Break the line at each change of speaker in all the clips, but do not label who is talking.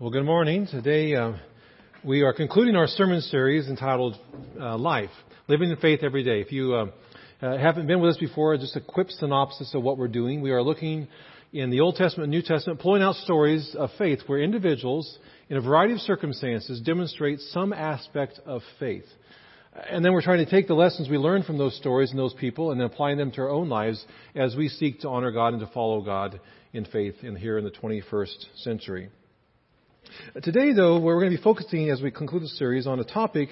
Well, good morning. Today uh, we are concluding our sermon series entitled uh, Life, Living in Faith Every Day. If you uh, uh, haven't been with us before, just a quick synopsis of what we're doing. We are looking in the Old Testament and New Testament, pulling out stories of faith where individuals, in a variety of circumstances, demonstrate some aspect of faith. And then we're trying to take the lessons we learn from those stories and those people and applying them to our own lives as we seek to honor God and to follow God in faith in here in the 21st century. Today, though, we're going to be focusing as we conclude the series on a topic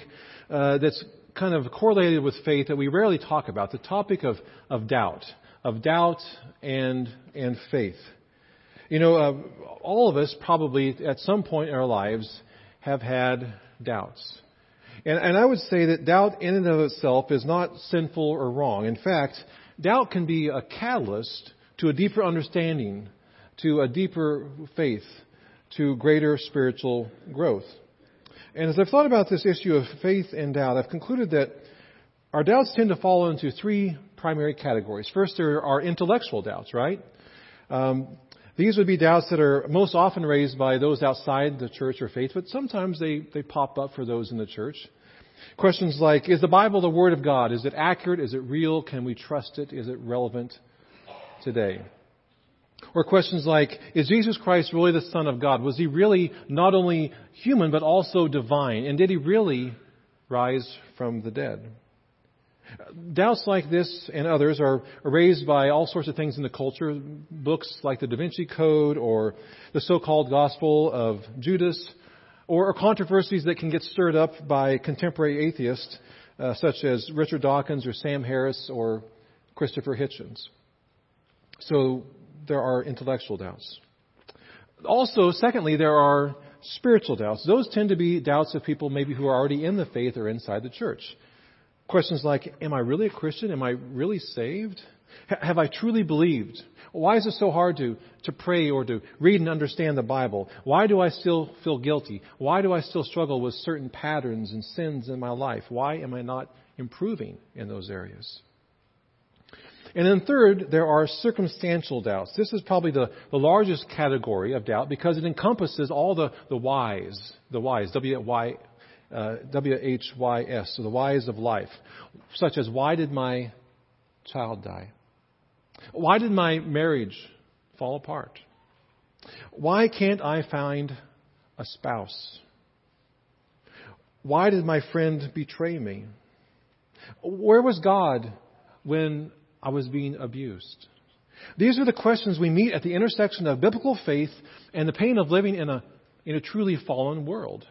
uh, that's kind of correlated with faith that we rarely talk about the topic of, of doubt, of doubt and, and faith. You know, uh, all of us probably at some point in our lives have had doubts. And, and I would say that doubt in and of itself is not sinful or wrong. In fact, doubt can be a catalyst to a deeper understanding, to a deeper faith to greater spiritual growth. And as I've thought about this issue of faith and doubt, I've concluded that our doubts tend to fall into three primary categories. First, there are intellectual doubts, right? Um, these would be doubts that are most often raised by those outside the church or faith, but sometimes they, they pop up for those in the church. Questions like, is the Bible the Word of God? Is it accurate? Is it real? Can we trust it? Is it relevant today? Or questions like, is Jesus Christ really the Son of God? Was he really not only human, but also divine? And did he really rise from the dead? Doubts like this and others are raised by all sorts of things in the culture. Books like the Da Vinci Code or the so-called Gospel of Judas, or controversies that can get stirred up by contemporary atheists uh, such as Richard Dawkins or Sam Harris or Christopher Hitchens. So there are intellectual doubts. Also, secondly, there are spiritual doubts. Those tend to be doubts of people maybe who are already in the faith or inside the church. Questions like, am I really a Christian? Am I really saved? H- have I truly believed? Why is it so hard to, to pray or to read and understand the Bible? Why do I still feel guilty? Why do I still struggle with certain patterns and sins in my life? Why am I not improving in those areas? And then third, there are circumstantial doubts. This is probably the, the largest category of doubt because it encompasses all the, the whys, the whys, W-Y, uh, W-H-Y-S, so the whys of life, such as why did my child die? Why did my marriage fall apart? Why can't I find a spouse? Why did my friend betray me? Where was God when I was being abused? These are the questions we meet at the intersection of biblical faith and the pain of living in a, in a truly fallen world.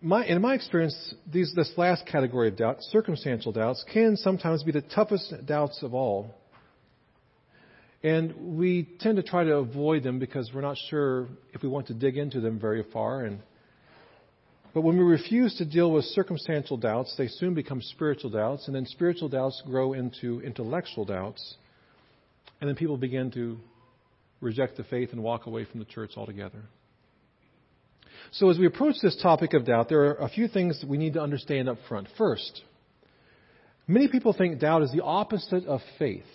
My, in my experience, these, this last category of doubt, circumstantial doubts, can sometimes be the toughest doubts of all. And we tend to try to avoid them because we're not sure if we want to dig into them very far. And but when we refuse to deal with circumstantial doubts, they soon become spiritual doubts, and then spiritual doubts grow into intellectual doubts. And then people begin to reject the faith and walk away from the church altogether. So, as we approach this topic of doubt, there are a few things that we need to understand up front. First, many people think doubt is the opposite of faith,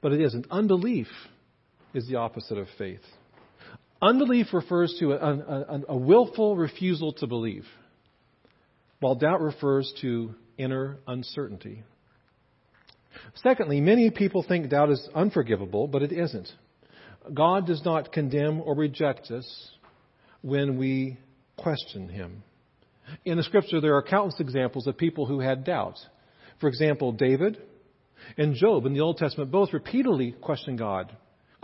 but it isn't. Unbelief is the opposite of faith. Unbelief refers to a, a, a, willful refusal to believe, while doubt refers to inner uncertainty. Secondly, many people think doubt is unforgivable, but it isn't. God does not condemn or reject us when we question Him. In the Scripture, there are countless examples of people who had doubt. For example, David and Job in the Old Testament both repeatedly questioned God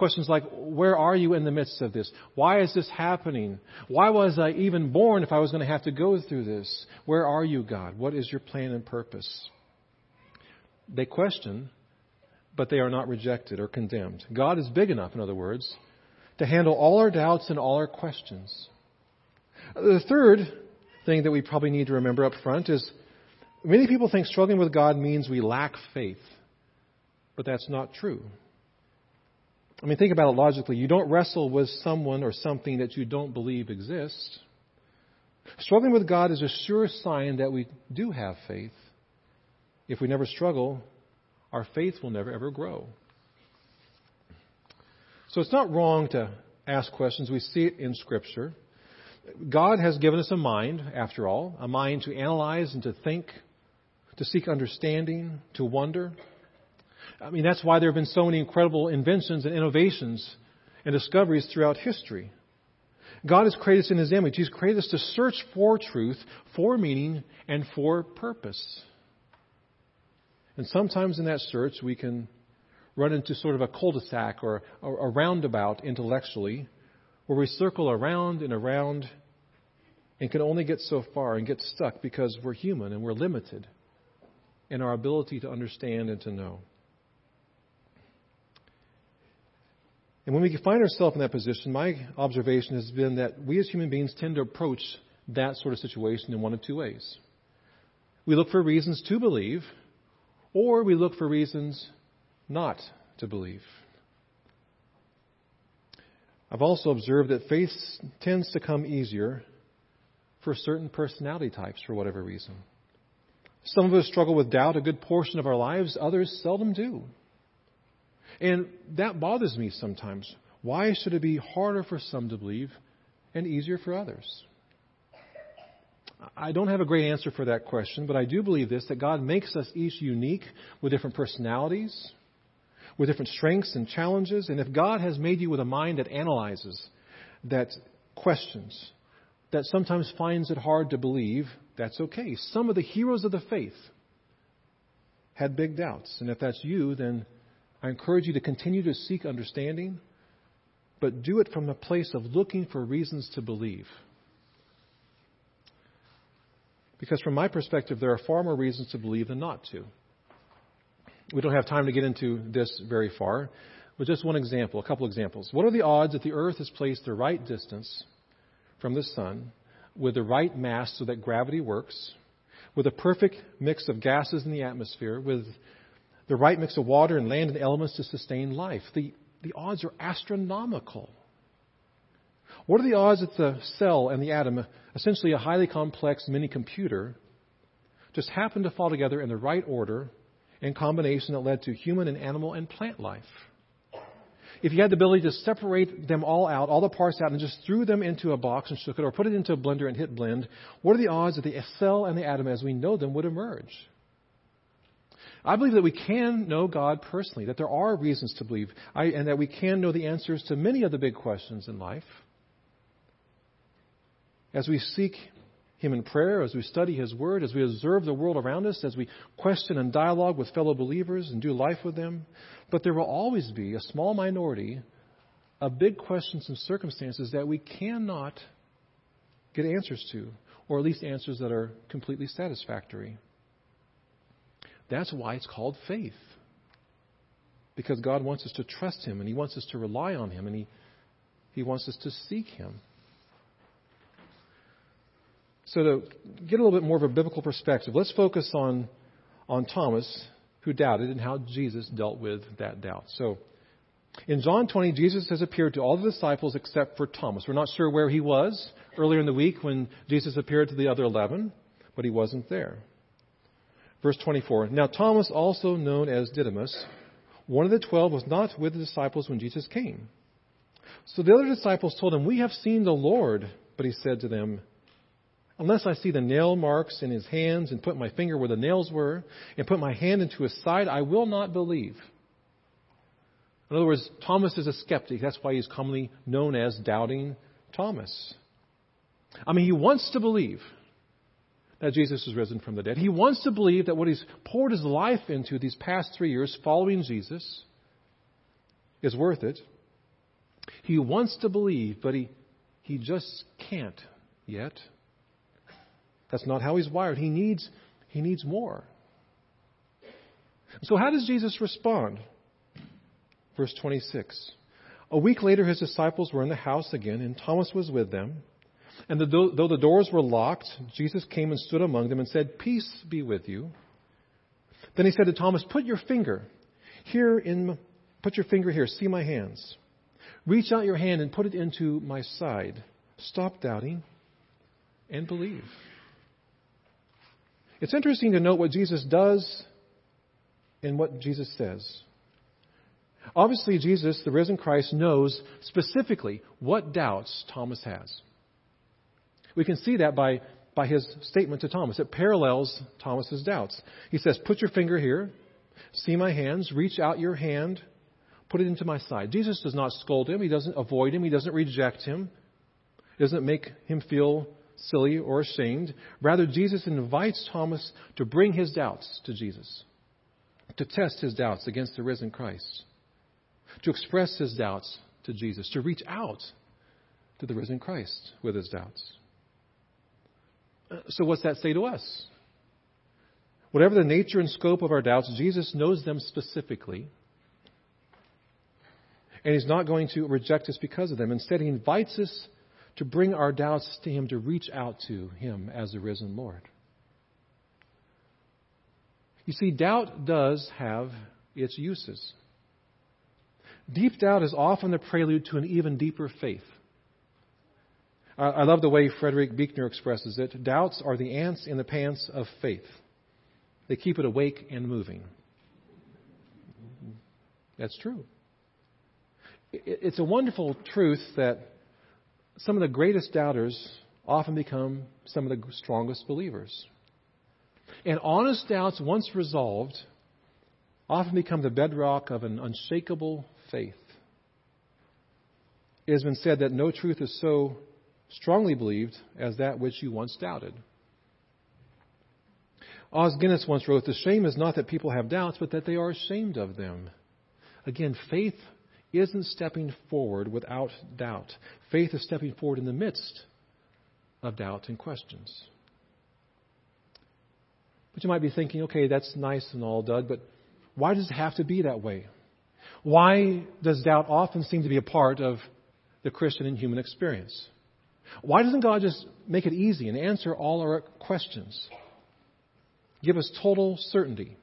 Questions like, where are you in the midst of this? Why is this happening? Why was I even born if I was going to have to go through this? Where are you, God? What is your plan and purpose? They question, but they are not rejected or condemned. God is big enough, in other words, to handle all our doubts and all our questions. The third thing that we probably need to remember up front is many people think struggling with God means we lack faith, but that's not true. I mean, think about it logically. You don't wrestle with someone or something that you don't believe exists. Struggling with God is a sure sign that we do have faith. If we never struggle, our faith will never ever grow. So it's not wrong to, ask questions. We see it in Scripture. God has given us a mind, after all, a mind to analyze and to think, to seek understanding, to wonder. I mean, that's why there have been so many incredible inventions and innovations and discoveries throughout history. God has created us in His image. He's created us to search for truth, for meaning, and for purpose. And sometimes in that search, we can run into sort of a cul de sac or a roundabout intellectually, where we circle around and around and can only get so far and get stuck because we're human and we're limited in our ability to understand and to know. And when we find ourselves in that position, my observation has been that we as human beings tend to approach that sort of situation in one of two ways. We look for reasons to believe, or we look for reasons not to believe. I've also observed that faith tends to come easier for certain personality types for whatever reason. Some of us struggle with doubt a good portion of our lives, others seldom do. And that bothers me sometimes. Why should it be harder for some to believe and easier for others? I don't have a great answer for that question, but I do believe this that God makes us each unique with different personalities, with different strengths and challenges. And if God has made you with a mind that analyzes, that questions, that sometimes finds it hard to believe, that's okay. Some of the heroes of the faith had big doubts. And if that's you, then I encourage you to continue to seek understanding, but do it from the place of looking for reasons to believe. Because from my perspective, there are far more reasons to believe than not to. We don't have time to get into this very far, but just one example, a couple examples. What are the odds that the Earth is placed the right distance from the sun with the right mass so that gravity works, with a perfect mix of gases in the atmosphere, with the right mix of water and land and elements to sustain life. The, the odds are astronomical. What are the odds that the cell and the atom, essentially a highly complex mini computer, just happen to fall together in the right order and combination that led to human and animal and plant life? if you had the ability to separate them all out, all the parts out, and just threw them into a box and shook it, or put it into a blender and hit blend, what are the odds that the cell and the atom as we know them would emerge? I believe that we can know God personally, that there are reasons to believe, I, and that we can know the answers to many of the big questions in life. As we seek him in prayer, as we study His Word, as we observe the world around us, as we question and dialogue with fellow believers and do life with them. But there will always be a small minority of big questions and circumstances that we cannot get answers to, or at least answers that are completely satisfactory. That's why it's called faith. Because God wants us to trust Him and He wants us to rely on Him and He, he wants us to seek Him. So, to get a little bit more of a biblical perspective, let's focus on, on Thomas, who doubted, and how Jesus dealt with that doubt. So, in John 20, Jesus has appeared to all the disciples except for Thomas. We're not sure where he was earlier in the week when Jesus appeared to the other 11, but he wasn't there. Verse 24 Now, Thomas, also known as Didymus, one of the twelve, was not with the disciples when Jesus came. So the other disciples told him, We have seen the Lord. But he said to them, Unless I see the nail marks in his hands and put my finger where the nails were and put my hand into his side, I will not believe. In other words, Thomas is a skeptic. That's why he's commonly known as Doubting Thomas. I mean, he wants to believe that Jesus is risen from the dead. He wants to believe that what he's poured his life into these past three years following Jesus is worth it. He wants to believe, but he, he just can't yet. That's not how he's wired. He needs, he needs more. So, how does Jesus respond? Verse 26. A week later, his disciples were in the house again, and Thomas was with them. And though the doors were locked, Jesus came and stood among them and said, Peace be with you. Then he said to Thomas, Put your finger here in, put your finger here, see my hands. Reach out your hand and put it into my side. Stop doubting and believe. It's interesting to note what Jesus does and what Jesus says. Obviously, Jesus, the risen Christ, knows specifically what doubts Thomas has. We can see that by, by his statement to Thomas. It parallels Thomas's doubts. He says, Put your finger here, see my hands, reach out your hand, put it into my side. Jesus does not scold him, he doesn't avoid him, he doesn't reject him, he doesn't make him feel silly or ashamed. Rather, Jesus invites Thomas to bring his doubts to Jesus, to test his doubts against the risen Christ, to express his doubts to Jesus, to reach out to the risen Christ with his doubts. Uh, so, what's that say to us? Whatever the nature and scope of our doubts, Jesus knows them specifically. And he's not going to reject us because of them. Instead, he invites us to bring our doubts to Him, to reach out to Him as the risen Lord. You see, doubt does have its uses. Deep doubt is often the prelude to an even deeper faith. I love the way Frederick Buechner expresses it. Doubts are the ants in the pants of faith. They keep it awake and moving. That's true. It's a wonderful truth that some of the greatest doubters often become some of the strongest believers. And honest doubts, once resolved, often become the bedrock of an unshakable faith. It has been said that no truth is so strongly believed as that which you once doubted. Os Guinness once wrote, The shame is not that people have doubts, but that they are ashamed of them. Again, faith isn't stepping forward without doubt. Faith is stepping forward in the midst of doubt and questions. But you might be thinking, okay, that's nice and all, Doug, but why does it have to be that way? Why does doubt often seem to be a part of the Christian and human experience? Why doesn't God just make it easy and answer all our questions? Give us total certainty.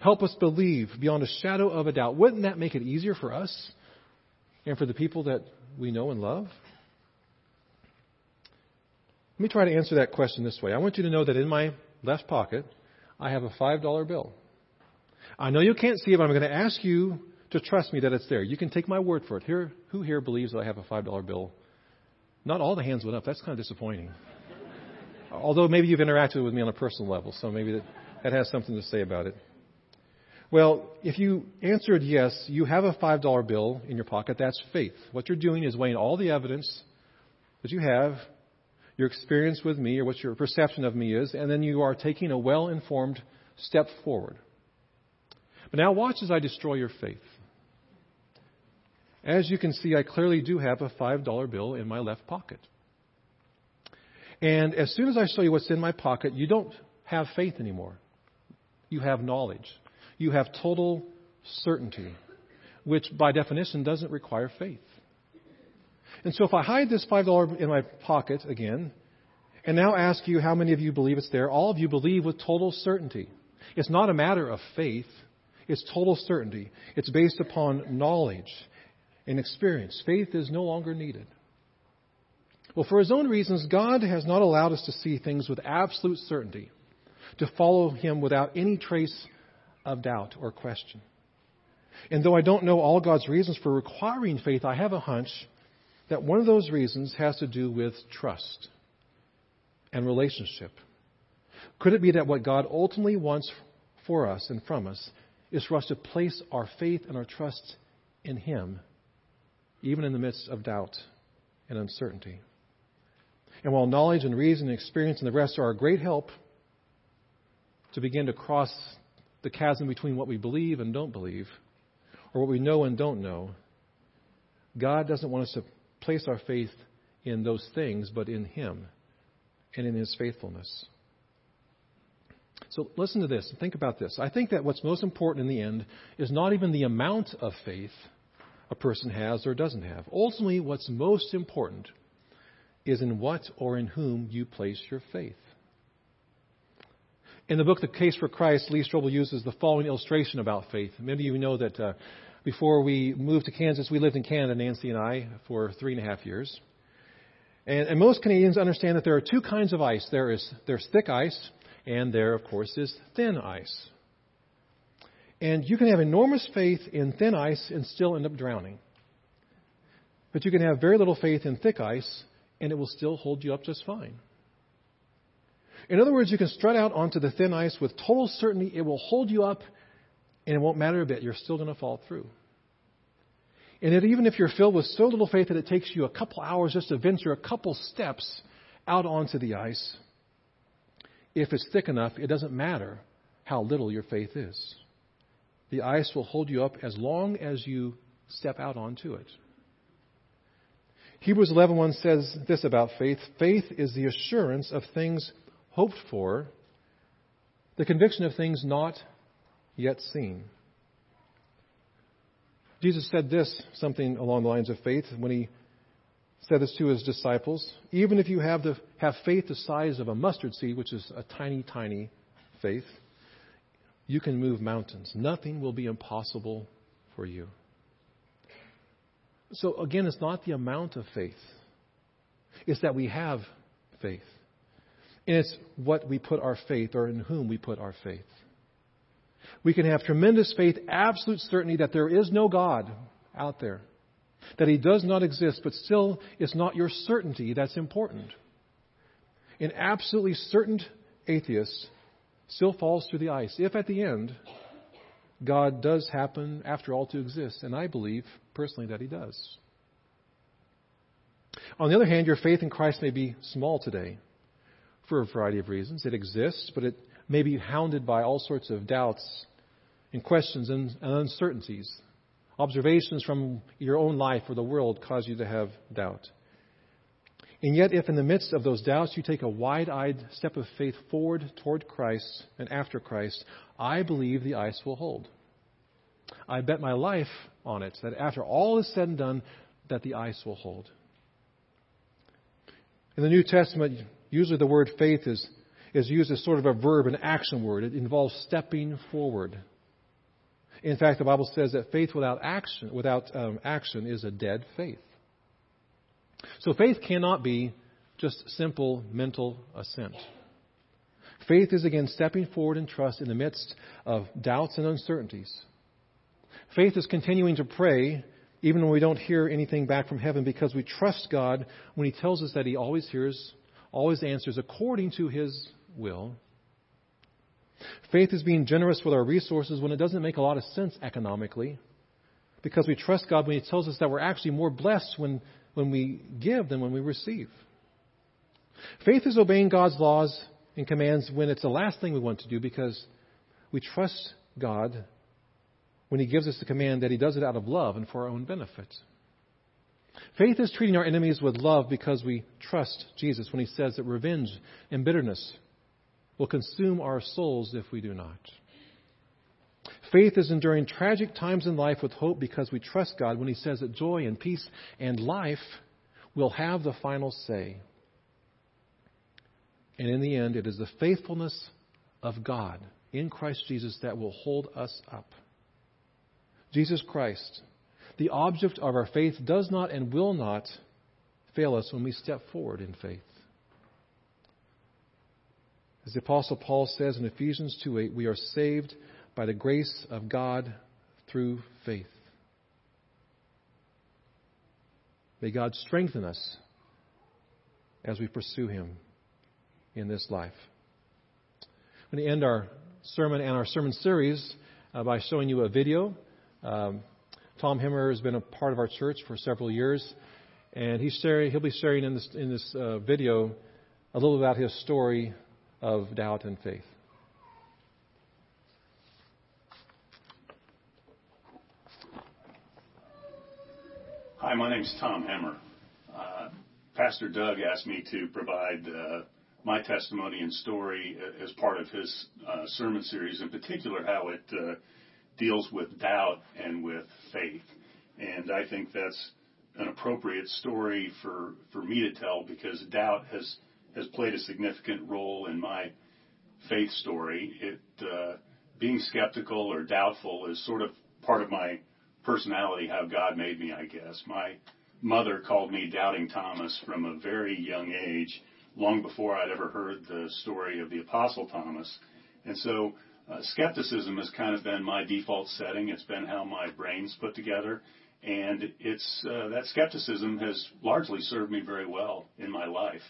Help us believe beyond a shadow of a doubt. Wouldn't that make it easier for us and for the people that we know and love? Let me try to answer that question this way. I want you to know that in my left pocket, I have a $5 bill. I know you can't see it, but I'm going to ask you to trust me that it's there. You can take my word for it. Here, who here believes that I have a $5 bill? Not all the hands went up. That's kind of disappointing. Although maybe you've interacted with me on a personal level, so maybe that, that has something to say about it. Well, if you answered yes, you have a $5 bill in your pocket. That's faith. What you're doing is weighing all the evidence that you have, your experience with me, or what your perception of me is, and then you are taking a well informed step forward. But now watch as I destroy your faith. As you can see, I clearly do have a $5 bill in my left pocket. And as soon as I show you what's in my pocket, you don't have faith anymore. You have knowledge you have total certainty, which by definition doesn't require faith. And so if I hide this $5 in my pocket again, and now ask you how many of you believe it's there, all of you believe with total certainty. It's not a matter of faith, it's total certainty. It's based upon knowledge and experience. Faith is no longer needed. Well, for his own reasons, God has not allowed us to see things with absolute certainty, to follow him without any trace of doubt or question. And though I don't know all God's reasons for requiring faith, I have a hunch that one of those reasons has to do with trust and relationship. Could it be that what God ultimately wants for us and from us is for us to place our faith and our trust in Him, even in the midst of doubt and uncertainty? And while knowledge and reason and experience and the rest are a great help to begin to cross the chasm between what we believe and don't believe, or what we know and don't know. God doesn't want us to place our faith in those things, but in Him and in His faithfulness. So listen to this and think about this. I think that what's most important in the end is not even the amount of faith a person has or doesn't have. Ultimately, what's most important is in what or in whom you place your faith. In the book, The Case for Christ, Lee Strobel uses the following illustration about faith. Many of you know that uh, before we moved to Kansas, we lived in Canada, Nancy and I, for three and a half years. And, and most Canadians understand that there are two kinds of ice. There is there's thick ice, and there, of course, is thin ice. And you can have enormous faith in thin ice and still end up drowning. But you can have very little faith in thick ice and it will still hold you up just fine. In other words, you can strut out onto the thin ice with total certainty it will hold you up and it won't matter a bit. You're still going to fall through. And it, even if you're filled with so little faith that it takes you a couple hours just to venture a couple steps out onto the ice, if it's thick enough, it doesn't matter how little your faith is. The ice will hold you up as long as you step out onto it. Hebrews 11:1 says this about faith: faith is the assurance of things hoped for, the conviction of things not yet seen. Jesus said this, something along the lines of faith, when he said this to his disciples. Even if you have, the, have faith the size of a mustard seed, which is a tiny, tiny faith, you can move mountains. Nothing will be impossible for you. So, again, it's not the amount of faith, it's that we have faith. And it's what we put our faith, or in whom we put our faith. We can have tremendous faith, absolute certainty that there is no God out there, that He does not exist, but still it's not your certainty that's important. An absolutely certain atheist still falls through the ice if at the end God does happen, after all, to exist. And I believe personally that He does. On the other hand, your faith in Christ may be small today for a variety of reasons. It exists, but it may be hounded by all sorts of doubts and questions and, and uncertainties. Observations from your own life or the world cause you to have doubt. And yet, if in the midst of those doubts you take a wide eyed step of faith forward toward Christ and after Christ, I believe the ice will hold. I bet my life on it that after all is said and done, that the ice will hold. In the New Testament, usually the word faith is, is used as sort of a verb, an action word. It involves stepping forward. In fact, the Bible says that faith without action, without um, action is a dead faith. So faith cannot be just simple mental assent. Faith is again stepping forward in trust in the midst of doubts and uncertainties. Faith is continuing to pray even when we don't hear anything back from heaven because we trust God when He tells us that He always hears, always answers according to His will. Faith is being generous with our resources when it doesn't make a lot of sense economically because we trust God when He tells us that we're actually more blessed when, when we give than when we receive. Faith is obeying God's laws and commands when it's the last thing we want to do because we trust God when He gives us the command that He does it out of love and for our own benefit. Faith is treating our enemies with love because we trust Jesus when He says that revenge and bitterness will consume our souls if we do not. Faith is enduring tragic times in life with hope because we trust God when He says that joy and peace and life will have the final say. And in the end, it is the faithfulness of God in Christ Jesus that will hold us up. Jesus Christ, the object of our faith, does not and will not fail us when we step forward in faith. As the Apostle Paul says in Ephesians 2:8, we are saved by the grace of God through faith. May God strengthen us as we pursue Him in this life. I'm going to end our sermon and our sermon series uh, by showing you a video. Um, Tom Hemmer has been a part of our church for several years, and he's sharing, he'll be sharing in this, in this uh, video a little about his story of doubt and faith.
Hi, my name's Tom Hemmer. Uh, Pastor Doug asked me to provide uh, my testimony and story as part of his uh, sermon series, in particular how it deals with doubt and with faith. And I think that's an appropriate story for, for me to tell because doubt has has played a significant role in my faith story. It uh, being skeptical or doubtful is sort of part of my personality, how God made me, I guess. My mother called me Doubting Thomas from a very young age, long before I'd ever heard the story of the Apostle Thomas. And so uh, skepticism has kind of been my default setting. It's been how my brain's put together. And it's uh, that skepticism has largely served me very well in my life,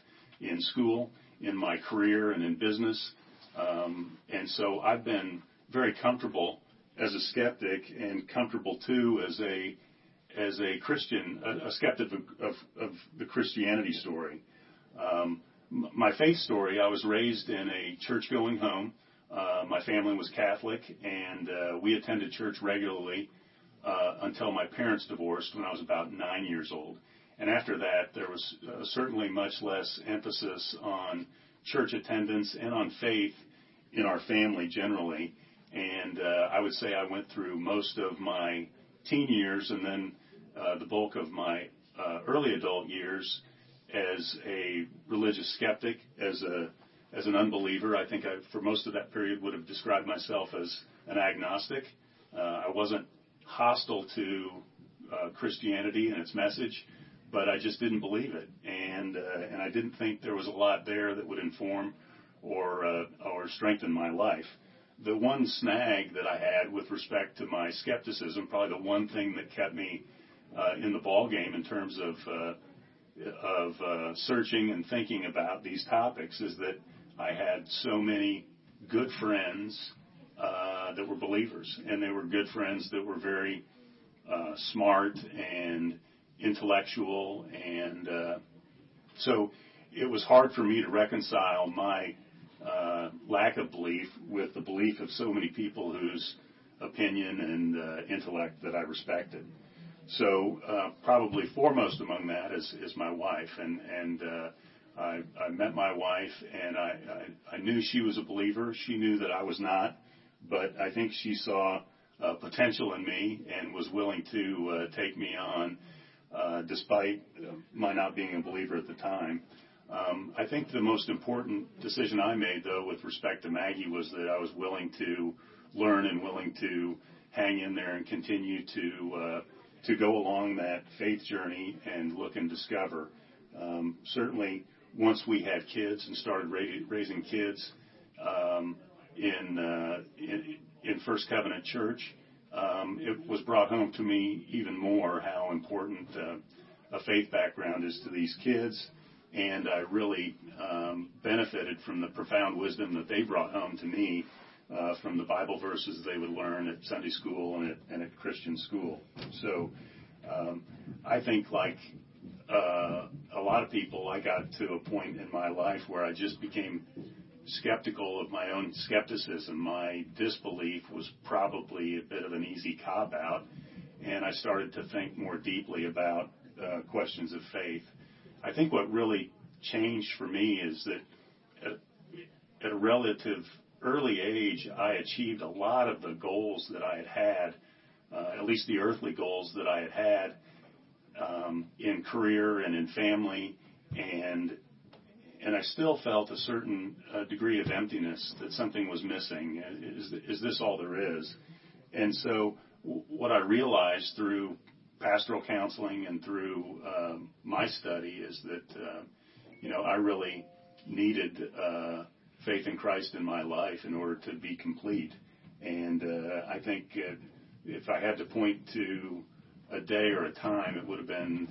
in school, in my career, and in business. Um, and so I've been very comfortable as a skeptic, and comfortable too as a as a Christian, a, a skeptic of, of, of, the Christianity story. Um, my faith story, I was raised in a church going home. Uh, my family was Catholic, and uh, we attended church regularly uh, until my parents divorced when I was about nine years old. And after that, there was uh, certainly much less emphasis on church attendance and on faith in our family generally. And uh, I would say I went through most of my teen years and then uh, the bulk of my uh, early adult years as a religious skeptic, as a as an unbeliever. I think I, for most of that period, would have described myself as an agnostic. Uh, I wasn't hostile to uh, Christianity and its message, but I just didn't believe it, and uh, and I didn't think there was a lot there that would inform or uh, or strengthen my life. The one snag that I had with respect to my skepticism, probably the one thing that kept me uh, in the ball game in terms of uh, of uh, searching and thinking about these topics, is that I had so many good friends uh, that were believers, and they were good friends that were very uh, smart and intellectual, and uh, so it was hard for me to reconcile my uh, lack of belief with the belief of so many people whose opinion and uh, intellect that I respected. So uh, probably foremost among that is, is my wife, and and uh, I, I met my wife, and I, I I knew she was a believer. She knew that I was not, but I think she saw uh, potential in me and was willing to uh, take me on, uh, despite my not being a believer at the time. Um, I think the most important decision I made, though, with respect to Maggie, was that I was willing to learn and willing to hang in there and continue to uh, to go along that faith journey and look and discover. Um, certainly, once we had kids and started ra- raising kids um, in, uh, in, in First Covenant Church, um, it was brought home to me even more how important uh, a faith background is to these kids. And I really um, benefited from the profound wisdom that they brought home to me uh, from the Bible verses they would learn at Sunday school and at, and at Christian school. So um, I think, like uh, a lot of people, I got to a point in my life where I just became skeptical of my own skepticism. My disbelief was probably a bit of an easy cop out, and I started to think more deeply about uh, questions of faith. I think what really changed for me is that at, a relative early age, I achieved a lot of the goals that I had had, uh, at least the earthly goals that I had had um, in career and in family, and and I still felt a certain uh, degree of emptiness that something was missing. Is is this all there is? And so, w- what I realized through pastoral counseling and through uh, my study is that uh, you know I really needed uh, faith in Christ in my life in order to be complete. And uh, I think if I had to point to a day or a time, it would have been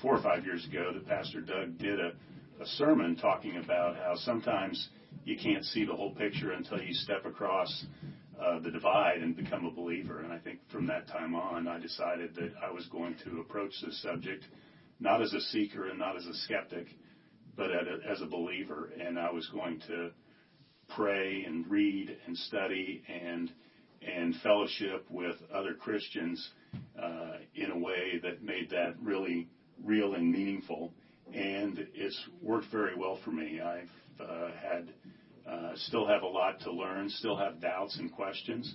four or five years ago that Pastor Doug did a, a sermon talking about how sometimes you can't see the whole picture until you step across uh, the divide and become a believer. And I think from that time on, I decided that I was going to approach this subject not as a seeker and not as a skeptic, but a, as a believer. And I was going to pray and read and study and and fellowship with other Christians uh, in a way that made that really real and meaningful. And it's worked very well for me. I've uh, had still have a lot to learn, still have doubts and questions,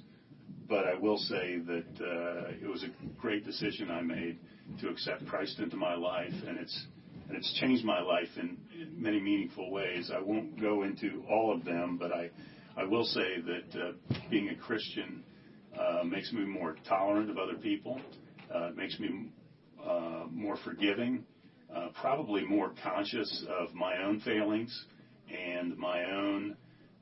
but I will say that uh, it was a great decision I made to accept Christ into my life, and it's and it's changed my life in, many meaningful ways. I won't go into all of them, but I, I will say that uh, being a Christian uh, makes me more tolerant of other people, uh, makes me uh, more forgiving, uh, probably more conscious of my own failings and my own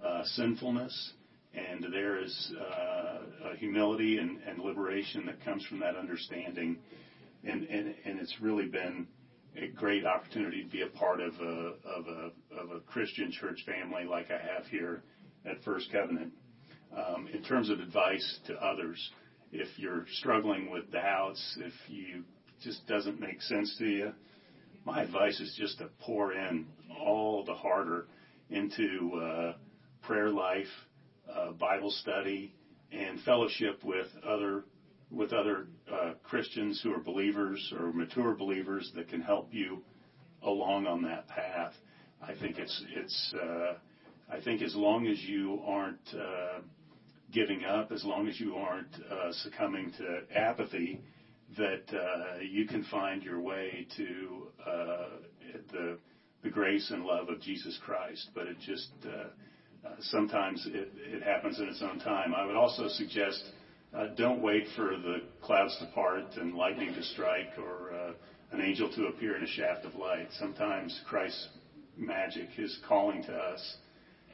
uh, sinfulness, and there is uh, a humility and, and liberation that comes from that understanding, and and and it's really been a great opportunity to be a part of a of a of a Christian church family like I have here at First Covenant. Um, in terms of advice to others, if you're struggling with doubts, if you just doesn't make sense to you, my advice is just to pour in all the harder into uh, prayer life, uh, Bible study, and fellowship with other with other uh, Christians who are believers or mature believers that can help you along on that path. I think it's it's uh, I think as long as you aren't uh, giving up, as long as you aren't uh, succumbing to apathy, that uh, you can find your way to uh, the the grace and love of Jesus Christ. But it just uh, sometimes it, it happens in its own time. I would also suggest uh, don't wait for the clouds to part and lightning to strike or uh, an angel to appear in a shaft of light. Sometimes Christ's magic, His calling to us,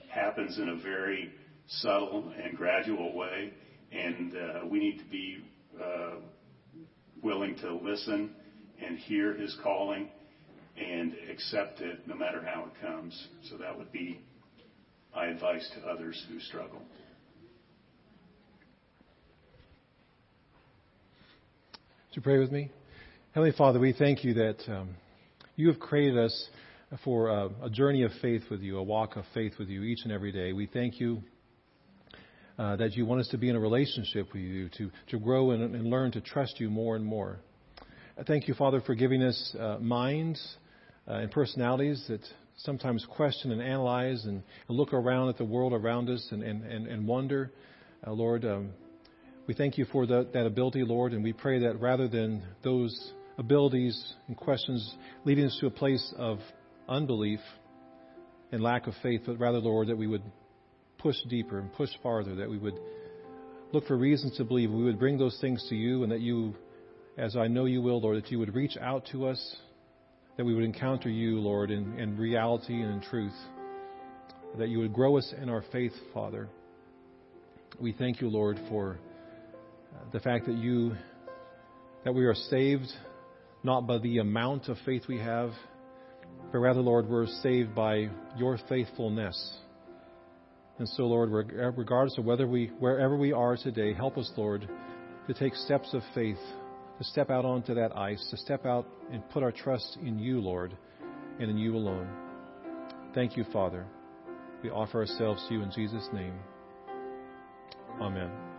happens in a very subtle and gradual way, and uh, we need to be willing to listen and hear His calling and accept it no matter how it comes. So that would be my advice to others who struggle.
Would you pray with me? Heavenly Father, we thank you that um, you have created us for a, a, journey of faith with you, a walk of faith with you each and every day. We thank you uh, that you want us to be in a relationship with you, to, to grow and, and learn to trust you more and more. Thank you, Father, for giving us uh, minds uh, and personalities that sometimes question and analyze and, and, look around at the world around us and, and, and wonder. Uh, Lord, um, we thank you for the, that ability, Lord, and we pray that rather than those abilities and questions leading us to a place of unbelief and lack of faith, but rather, Lord, that we would push deeper and push farther, that we would look for reasons to believe, we would bring those things to you, and that you, as I know you will, Lord, that you would reach out to us, that we would encounter you, Lord, in, in reality and in truth, that you would grow us in our faith, Father. We thank you, Lord, for uh, the fact that you that we are saved not by the amount of faith we have, but rather, Lord, we're saved by your faithfulness. And so, Lord, regardless of whether we, wherever we are today, help us, Lord, to take steps of faith, to step out onto that ice, to step out and put our trust in you, Lord, and in you alone. Thank you, Father. We offer ourselves to you in Jesus' name. Amen.